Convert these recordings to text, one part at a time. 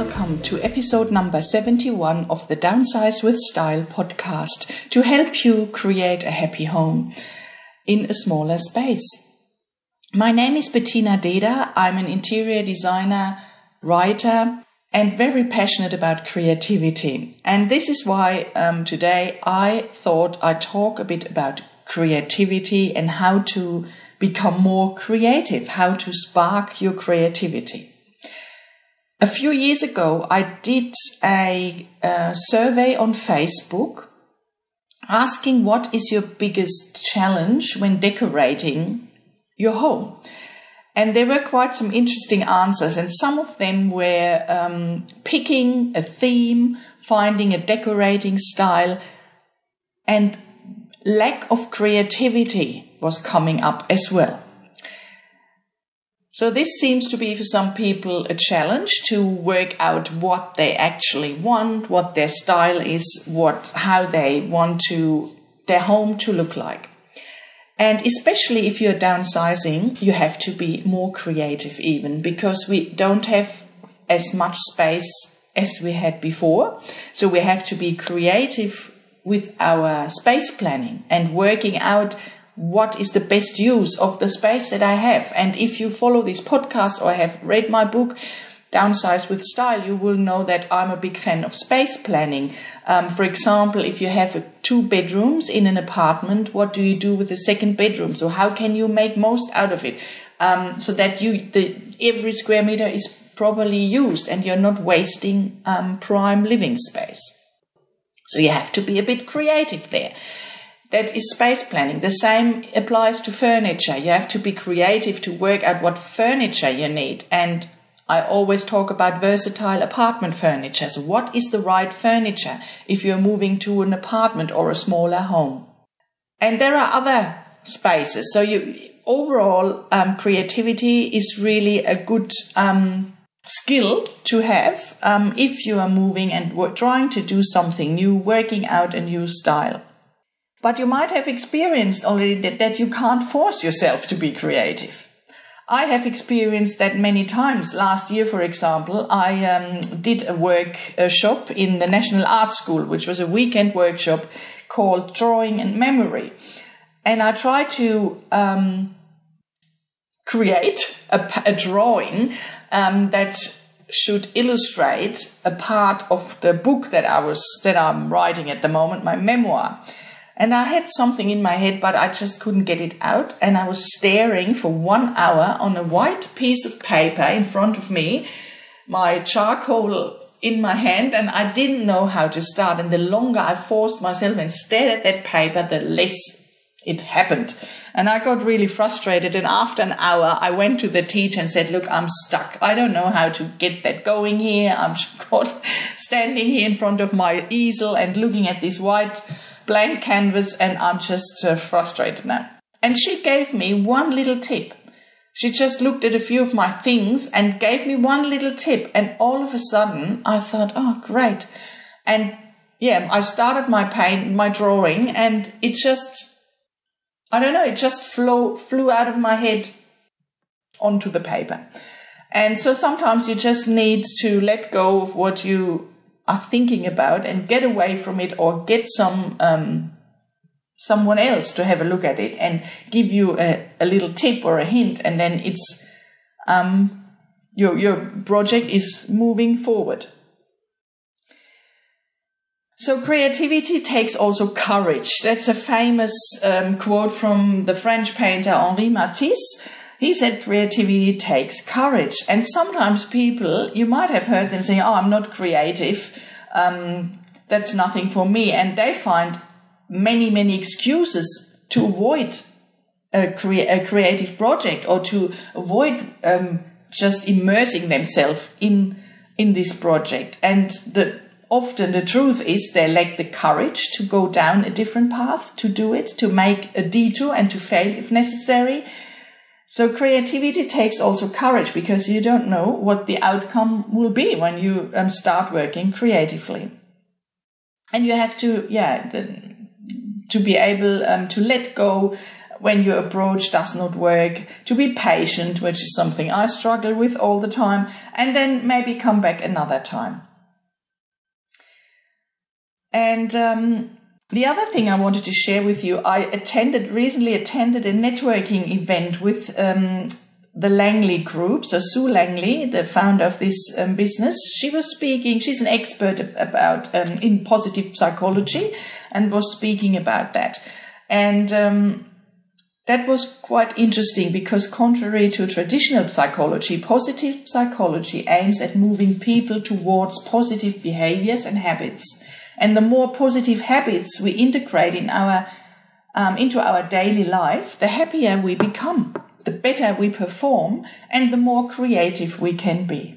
welcome to episode number 71 of the Downsize with Style podcast to help you create a happy home in a smaller space. My name is Bettina Deda. I'm an interior designer, writer, and very passionate about creativity. And this is why um, today I thought I'd talk a bit about creativity and how to become more creative, how to spark your creativity. A few years ago, I did a, a survey on Facebook asking what is your biggest challenge when decorating your home. And there were quite some interesting answers, and some of them were um, picking a theme, finding a decorating style, and lack of creativity was coming up as well. So this seems to be for some people a challenge to work out what they actually want, what their style is, what how they want to their home to look like. And especially if you're downsizing, you have to be more creative even because we don't have as much space as we had before. So we have to be creative with our space planning and working out what is the best use of the space that I have. And if you follow this podcast or have read my book, Downsize with Style, you will know that I'm a big fan of space planning. Um, for example, if you have two bedrooms in an apartment, what do you do with the second bedroom? So how can you make most out of it? Um, so that you, the, every square meter is properly used and you're not wasting um, prime living space. So you have to be a bit creative there. That is space planning. The same applies to furniture. You have to be creative to work out what furniture you need and I always talk about versatile apartment furniture. So what is the right furniture if you're moving to an apartment or a smaller home? And there are other spaces. So you overall um, creativity is really a good um, skill to have um, if you are moving and trying to do something new, working out a new style. But you might have experienced already that, that you can't force yourself to be creative. I have experienced that many times. Last year, for example, I um, did a workshop in the National Art School, which was a weekend workshop called Drawing and Memory. And I tried to um, create a, a drawing um, that should illustrate a part of the book that I was that I'm writing at the moment, my memoir. And I had something in my head, but I just couldn't get it out. And I was staring for one hour on a white piece of paper in front of me, my charcoal in my hand, and I didn't know how to start. And the longer I forced myself and stared at that paper, the less it happened. And I got really frustrated. And after an hour, I went to the teacher and said, Look, I'm stuck. I don't know how to get that going here. I'm standing here in front of my easel and looking at this white blank canvas and I'm just uh, frustrated now. And she gave me one little tip. She just looked at a few of my things and gave me one little tip. And all of a sudden I thought, oh, great. And yeah, I started my paint, my drawing and it just, I don't know, it just flew, flew out of my head onto the paper. And so sometimes you just need to let go of what you are thinking about and get away from it or get some um, someone else to have a look at it and give you a, a little tip or a hint. And then it's um, your your project is moving forward. So creativity takes also courage. That's a famous um, quote from the french painter henri matisse he said creativity takes courage. And sometimes people, you might have heard them say, Oh, I'm not creative. Um, that's nothing for me. And they find many, many excuses to avoid a, a creative project or to avoid um, just immersing themselves in in this project. And the often the truth is they lack the courage to go down a different path to do it, to make a detour and to fail if necessary. So creativity takes also courage because you don't know what the outcome will be when you um, start working creatively. And you have to, yeah, the, to be able um, to let go when your approach does not work, to be patient, which is something I struggle with all the time, and then maybe come back another time. And um, the other thing I wanted to share with you, I attended recently attended a networking event with um, the Langley Group. So Sue Langley, the founder of this um, business, she was speaking. She's an expert about um, in positive psychology, and was speaking about that. And um, that was quite interesting because, contrary to traditional psychology, positive psychology aims at moving people towards positive behaviors and habits. And the more positive habits we integrate in our um, into our daily life, the happier we become, the better we perform, and the more creative we can be.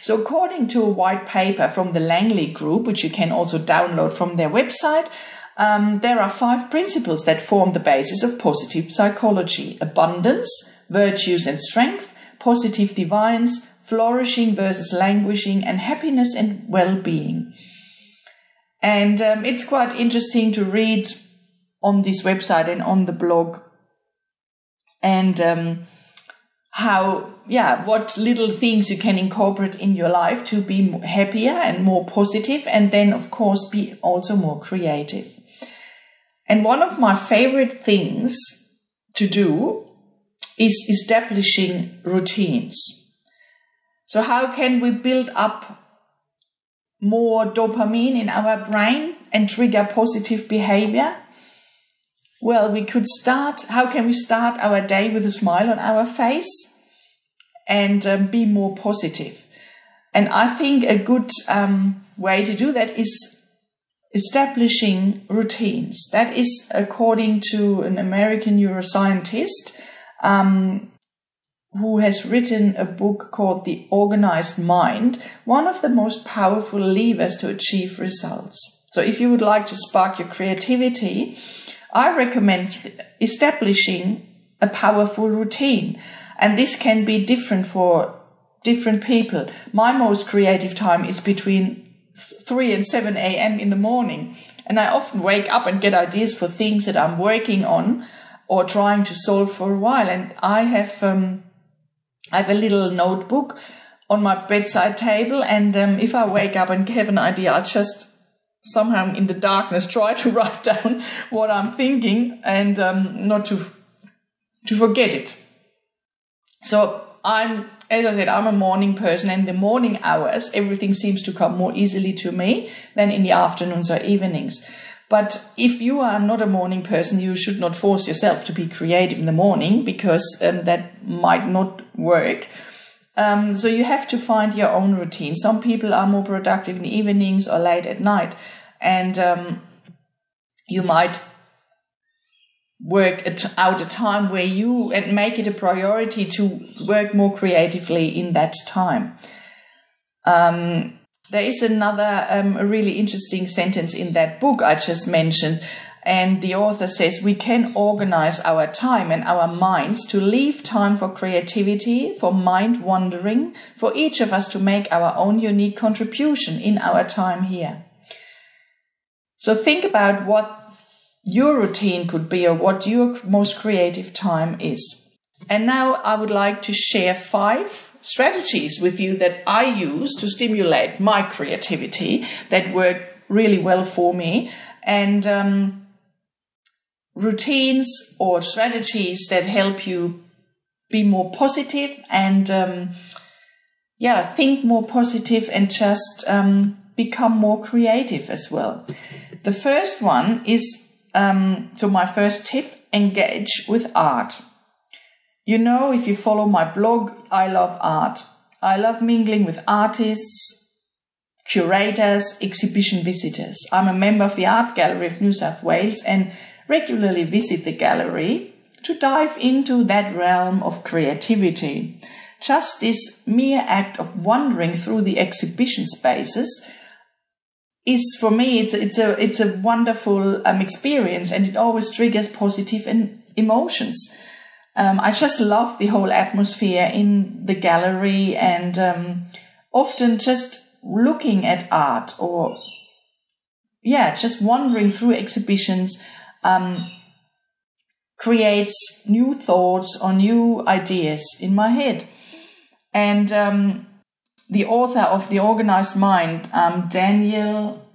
So, according to a white paper from the Langley Group, which you can also download from their website, um, there are five principles that form the basis of positive psychology abundance, virtues and strength, positive deviance, flourishing versus languishing, and happiness and well being. And um, it's quite interesting to read on this website and on the blog and um, how, yeah, what little things you can incorporate in your life to be happier and more positive, and then, of course, be also more creative. And one of my favorite things to do is establishing routines. So, how can we build up more dopamine in our brain and trigger positive behavior? Well, we could start. How can we start our day with a smile on our face and um, be more positive? And I think a good um, way to do that is establishing routines. That is according to an American neuroscientist um, who has written a book called The Organized Mind, one of the most powerful levers to achieve results. So if you would like to spark your creativity, I recommend establishing a powerful routine. And this can be different for different people. My most creative time is between 3 and 7 a.m. in the morning. And I often wake up and get ideas for things that I'm working on or trying to solve for a while. And I have, um, I have a little notebook on my bedside table. And um, if I wake up and have an idea, I just somehow in the darkness try to write down what I'm thinking and um, not to to forget it. So I'm, as I said, I'm a morning person, and the morning hours everything seems to come more easily to me than in the afternoons or evenings. But if you are not a morning person, you should not force yourself to be creative in the morning because um, that might not work. Um, so you have to find your own routine. Some people are more productive in the evenings or late at night, and um, you might work out a time where you and make it a priority to work more creatively in that time. Um, there is another um, really interesting sentence in that book I just mentioned and the author says we can organize our time and our minds to leave time for creativity, for mind wandering, for each of us to make our own unique contribution in our time here. So think about what your routine could be or what your most creative time is. And now I would like to share five strategies with you that I use to stimulate my creativity that work really well for me. And um, routines or strategies that help you be more positive and um, yeah think more positive and just um, become more creative as well the first one is um, so my first tip engage with art you know if you follow my blog i love art i love mingling with artists curators exhibition visitors i'm a member of the art gallery of new south wales and regularly visit the gallery to dive into that realm of creativity. Just this mere act of wandering through the exhibition spaces is for me it's it's a it's a wonderful um, experience and it always triggers positive and emotions. Um, I just love the whole atmosphere in the gallery and um, often just looking at art or yeah just wandering through exhibitions um, creates new thoughts or new ideas in my head. And um, the author of The Organized Mind, um, Daniel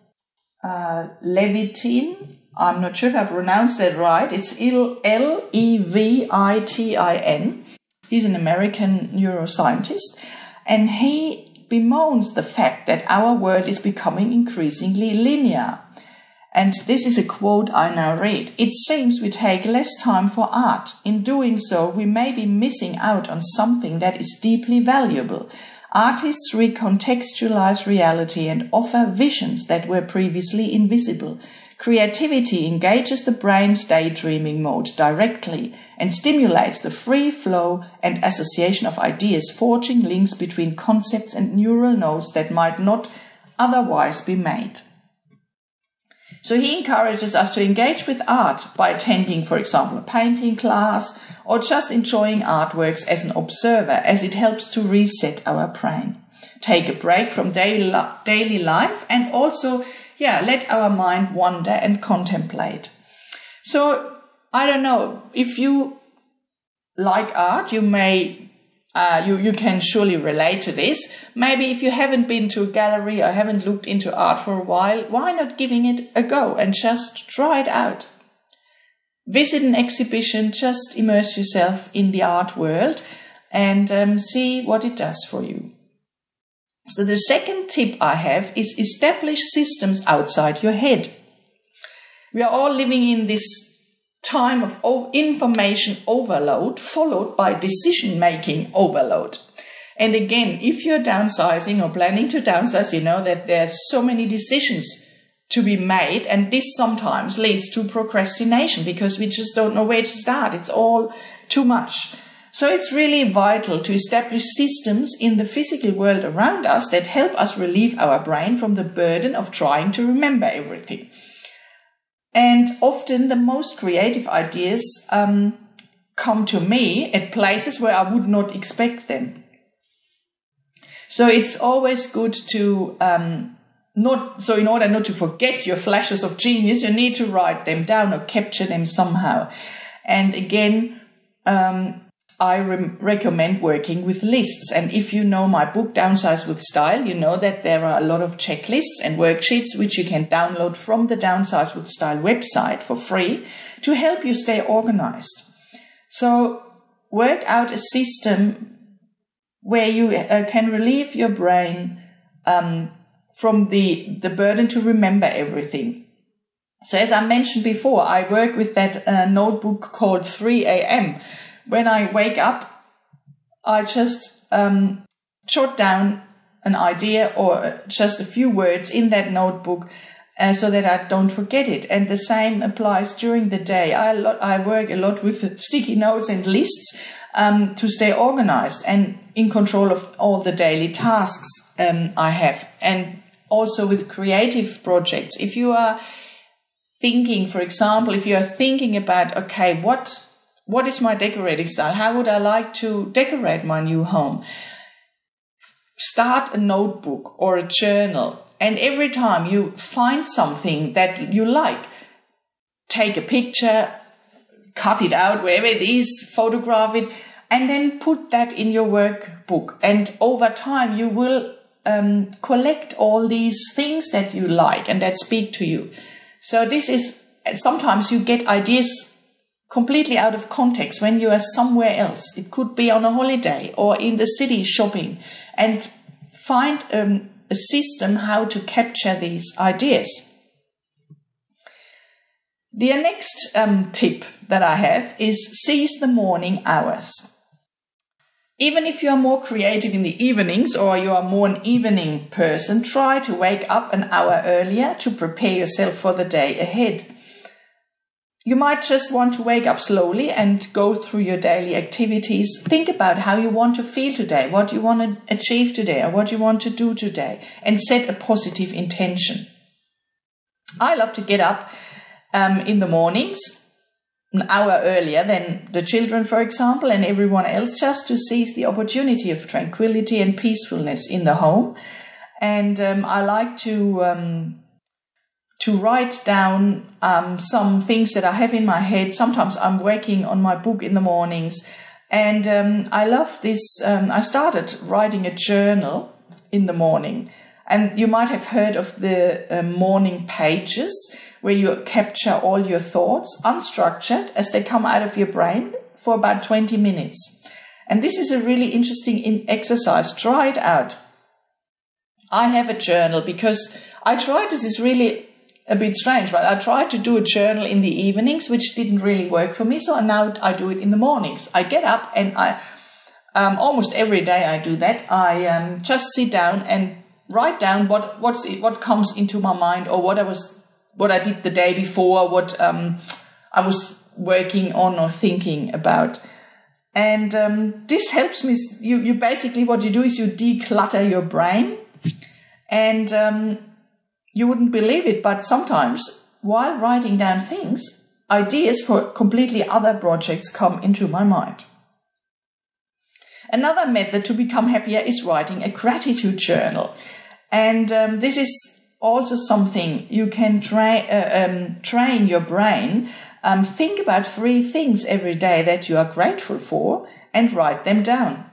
uh, Levitin, I'm not sure if I've pronounced that right. It's L E V I T I N. He's an American neuroscientist, and he bemoans the fact that our world is becoming increasingly linear. And this is a quote I now read. It seems we take less time for art. In doing so, we may be missing out on something that is deeply valuable. Artists recontextualize reality and offer visions that were previously invisible. Creativity engages the brain's daydreaming mode directly and stimulates the free flow and association of ideas, forging links between concepts and neural nodes that might not otherwise be made. So he encourages us to engage with art by attending, for example, a painting class or just enjoying artworks as an observer as it helps to reset our brain. Take a break from daily, daily life and also yeah, let our mind wander and contemplate. So I don't know if you like art, you may uh, you you can surely relate to this. Maybe if you haven't been to a gallery or haven't looked into art for a while, why not giving it a go and just try it out? Visit an exhibition, just immerse yourself in the art world and um, see what it does for you. So the second tip I have is establish systems outside your head. We are all living in this time of information overload followed by decision making overload. And again, if you're downsizing or planning to downsize, you know that there's so many decisions to be made. And this sometimes leads to procrastination because we just don't know where to start. It's all too much. So it's really vital to establish systems in the physical world around us that help us relieve our brain from the burden of trying to remember everything. And often the most creative ideas um, come to me at places where I would not expect them. So it's always good to um, not so in order not to forget your flashes of genius, you need to write them down or capture them somehow. And again, um, I re- recommend working with lists. And if you know my book, Downsize with Style, you know that there are a lot of checklists and worksheets which you can download from the Downsize with Style website for free to help you stay organized. So work out a system where you uh, can relieve your brain um, from the, the burden to remember everything. So as I mentioned before, I work with that uh, notebook called 3 a.m when I wake up, I just um, jot down an idea or just a few words in that notebook uh, so that I don't forget it. And the same applies during the day. I, lot, I work a lot with sticky notes and lists um, to stay organized and in control of all the daily tasks um, I have. And also with creative projects. If you are thinking, for example, if you are thinking about, okay, what what is my decorating style? How would I like to decorate my new home? Start a notebook or a journal, and every time you find something that you like, take a picture, cut it out wherever it is, photograph it, and then put that in your workbook. And over time, you will um, collect all these things that you like and that speak to you. So this is sometimes you get ideas completely out of context when you are somewhere else. It could be on a holiday or in the city shopping and find um, a system how to capture these ideas. The next um, tip that I have is seize the morning hours. Even if you are more creative in the evenings or you are more an evening person, try to wake up an hour earlier to prepare yourself for the day ahead. You might just want to wake up slowly and go through your daily activities. Think about how you want to feel today, what you want to achieve today, or what you want to do today, and set a positive intention. I love to get up um, in the mornings, an hour earlier than the children, for example, and everyone else, just to seize the opportunity of tranquility and peacefulness in the home. And um, I like to. Um, to write down um, some things that I have in my head. Sometimes I'm working on my book in the mornings. And um, I love this. Um, I started writing a journal in the morning. And you might have heard of the uh, morning pages where you capture all your thoughts unstructured as they come out of your brain for about 20 minutes. And this is a really interesting exercise. Try it out. I have a journal because I tried this is really a bit strange, but I tried to do a journal in the evenings, which didn't really work for me. So now I do it in the mornings. I get up and I, um, almost every day I do that. I um, just sit down and write down what what's what comes into my mind or what I was what I did the day before, what um, I was working on or thinking about. And um, this helps me. You, you basically what you do is you declutter your brain, and um, you wouldn't believe it, but sometimes while writing down things, ideas for completely other projects come into my mind. Another method to become happier is writing a gratitude journal. And um, this is also something you can uh, um, train your brain. Um, think about three things every day that you are grateful for and write them down.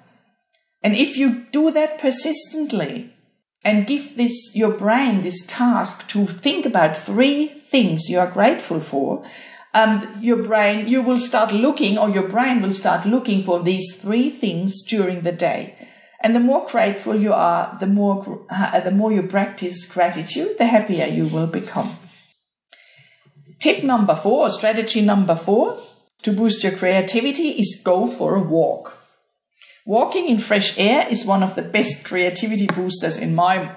And if you do that persistently, and give this your brain this task to think about three things you are grateful for. Um, your brain you will start looking or your brain will start looking for these three things during the day. And the more grateful you are the more uh, the more you practice gratitude the happier you will become. Tip number four or strategy number four to boost your creativity is go for a walk Walking in fresh air is one of the best creativity boosters, in my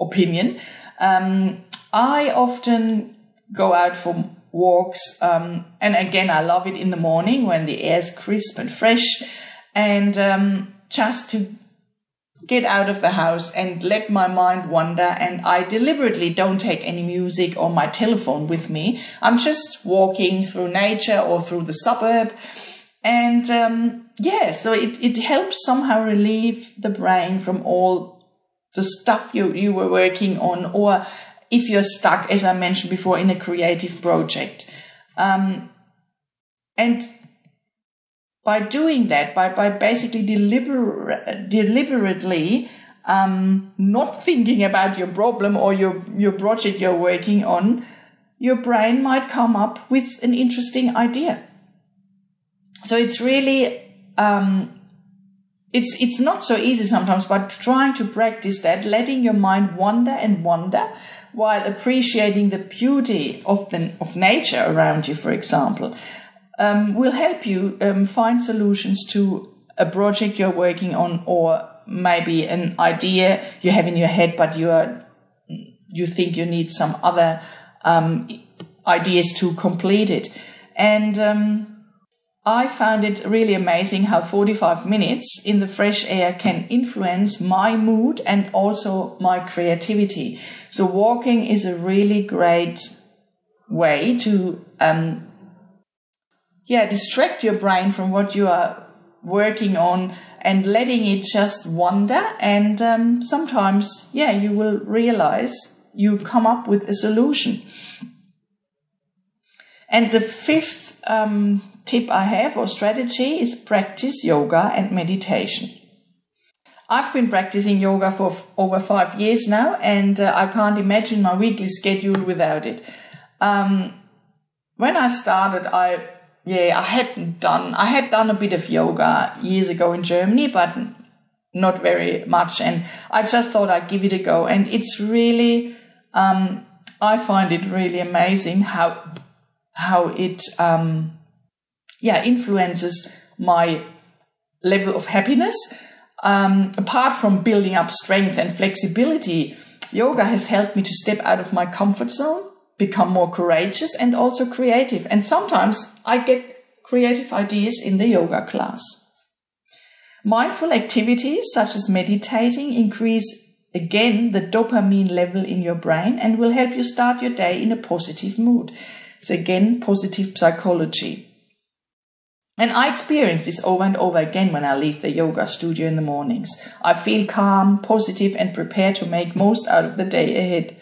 opinion. Um, I often go out for walks, um, and again, I love it in the morning when the air is crisp and fresh, and um, just to get out of the house and let my mind wander. And I deliberately don't take any music or my telephone with me. I'm just walking through nature or through the suburb and um, yeah, so it, it helps somehow relieve the brain from all the stuff you, you were working on, or if you're stuck, as I mentioned before, in a creative project. Um, and by doing that, by, by basically deliber- deliberately um, not thinking about your problem or your, your project you're working on, your brain might come up with an interesting idea so it's really um, it's it's not so easy sometimes, but trying to practice that, letting your mind wander and wander while appreciating the beauty of the of nature around you, for example, um, will help you um, find solutions to a project you're working on, or maybe an idea you have in your head, but you are you think you need some other um, ideas to complete it, and um, I found it really amazing how 45 minutes in the fresh air can influence my mood and also my creativity. So walking is a really great way to, um, yeah, distract your brain from what you are working on and letting it just wander. And um, sometimes, yeah, you will realize you come up with a solution. And the fifth um, tip I have or strategy is practice yoga and meditation. I've been practicing yoga for f- over five years now, and uh, I can't imagine my weekly schedule without it. Um, when I started, I yeah, I hadn't done. I had done a bit of yoga years ago in Germany, but not very much. And I just thought I'd give it a go. And it's really, um, I find it really amazing how how it um, yeah, influences my level of happiness. Um, apart from building up strength and flexibility, yoga has helped me to step out of my comfort zone, become more courageous and also creative. And sometimes I get creative ideas in the yoga class. Mindful activities such as meditating increase again the dopamine level in your brain and will help you start your day in a positive mood. So again, positive psychology. And I experience this over and over again when I leave the yoga studio in the mornings. I feel calm, positive, and prepared to make most out of the day ahead.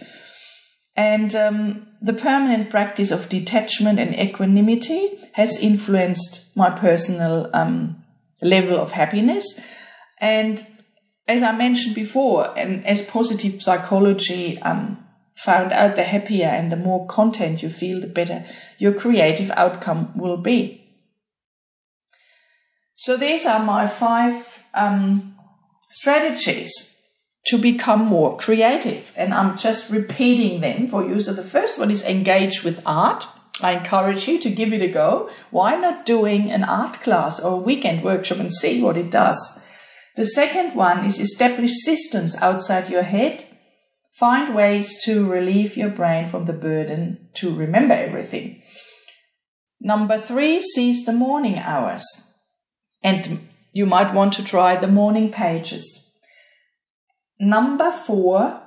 And um, the permanent practice of detachment and equanimity has influenced my personal um, level of happiness. And as I mentioned before, and as positive psychology um, found out, the happier and the more content you feel, the better your creative outcome will be. So these are my five um, strategies to become more creative. And I'm just repeating them for you. So the first one is engage with art. I encourage you to give it a go. Why not doing an art class or a weekend workshop and see what it does? The second one is establish systems outside your head. Find ways to relieve your brain from the burden to remember everything. Number three, seize the morning hours. And you might want to try the morning pages. Number four,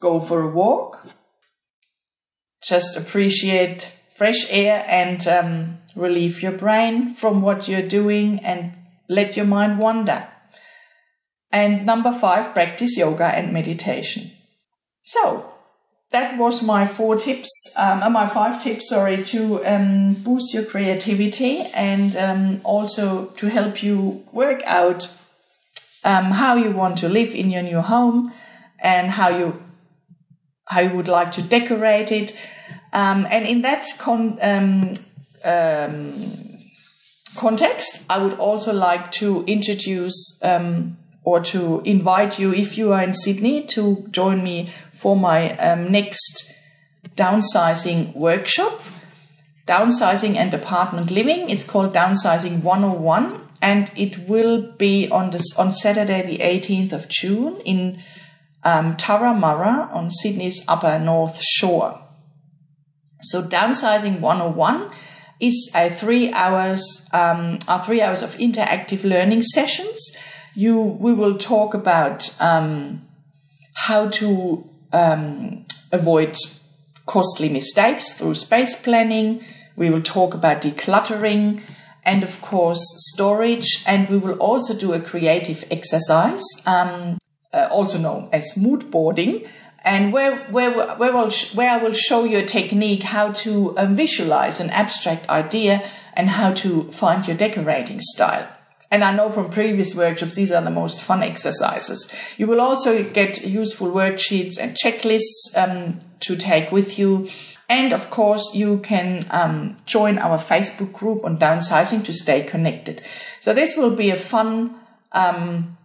go for a walk. Just appreciate fresh air and um, relieve your brain from what you're doing and let your mind wander. And number five, practice yoga and meditation. So that was my four tips, um, uh, my five tips, sorry, to um, boost your creativity and um, also to help you work out um, how you want to live in your new home and how you how you would like to decorate it. Um, and in that con- um, context, I would also like to introduce um, or to invite you, if you are in Sydney, to join me for my um, next downsizing workshop. Downsizing and apartment living. It's called Downsizing 101 and it will be on this on Saturday, the 18th of June, in um, Turramurra on Sydney's Upper North Shore. So, downsizing 101 is a three hours um, are three hours of interactive learning sessions. You we will talk about um, how to um, avoid costly mistakes through space planning. We will talk about decluttering and of course storage. And we will also do a creative exercise, um, uh, also known as mood boarding, and where where where, will where I will show you a technique how to um, visualize an abstract idea and how to find your decorating style. And I know from previous workshops, these are the most fun exercises. You will also get useful worksheets and checklists um, to take with you and of course, you can um, join our Facebook group on downsizing to stay connected. So this will be a fun um,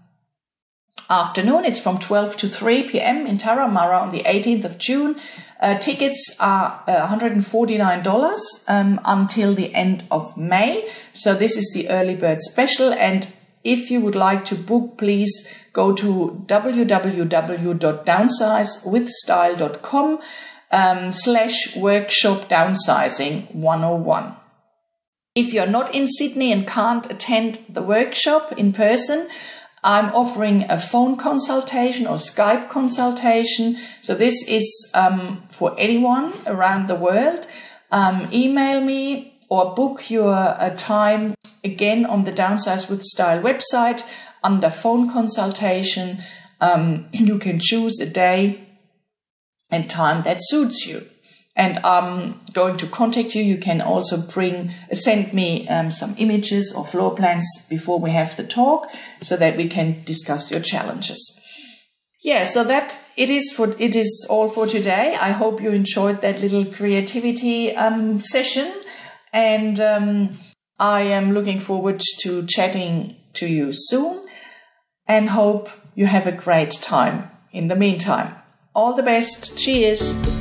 afternoon. It's from 12 to 3 p.m. in Turramurra on the 18th of June. Uh, tickets are uh, $149 um, until the end of May. So this is the early bird special. And if you would like to book, please go to www.downsizewithstyle.com um, slash workshop downsizing 101. If you're not in Sydney and can't attend the workshop in person, I'm offering a phone consultation or Skype consultation. So this is um, for anyone around the world. Um, email me or book your uh, time again on the Downsize with Style website under phone consultation. Um, you can choose a day and time that suits you. And I'm going to contact you. You can also bring, send me um, some images or floor plans before we have the talk so that we can discuss your challenges. Yeah, so that it is for, it is all for today. I hope you enjoyed that little creativity um, session and um, I am looking forward to chatting to you soon and hope you have a great time in the meantime. All the best. Cheers.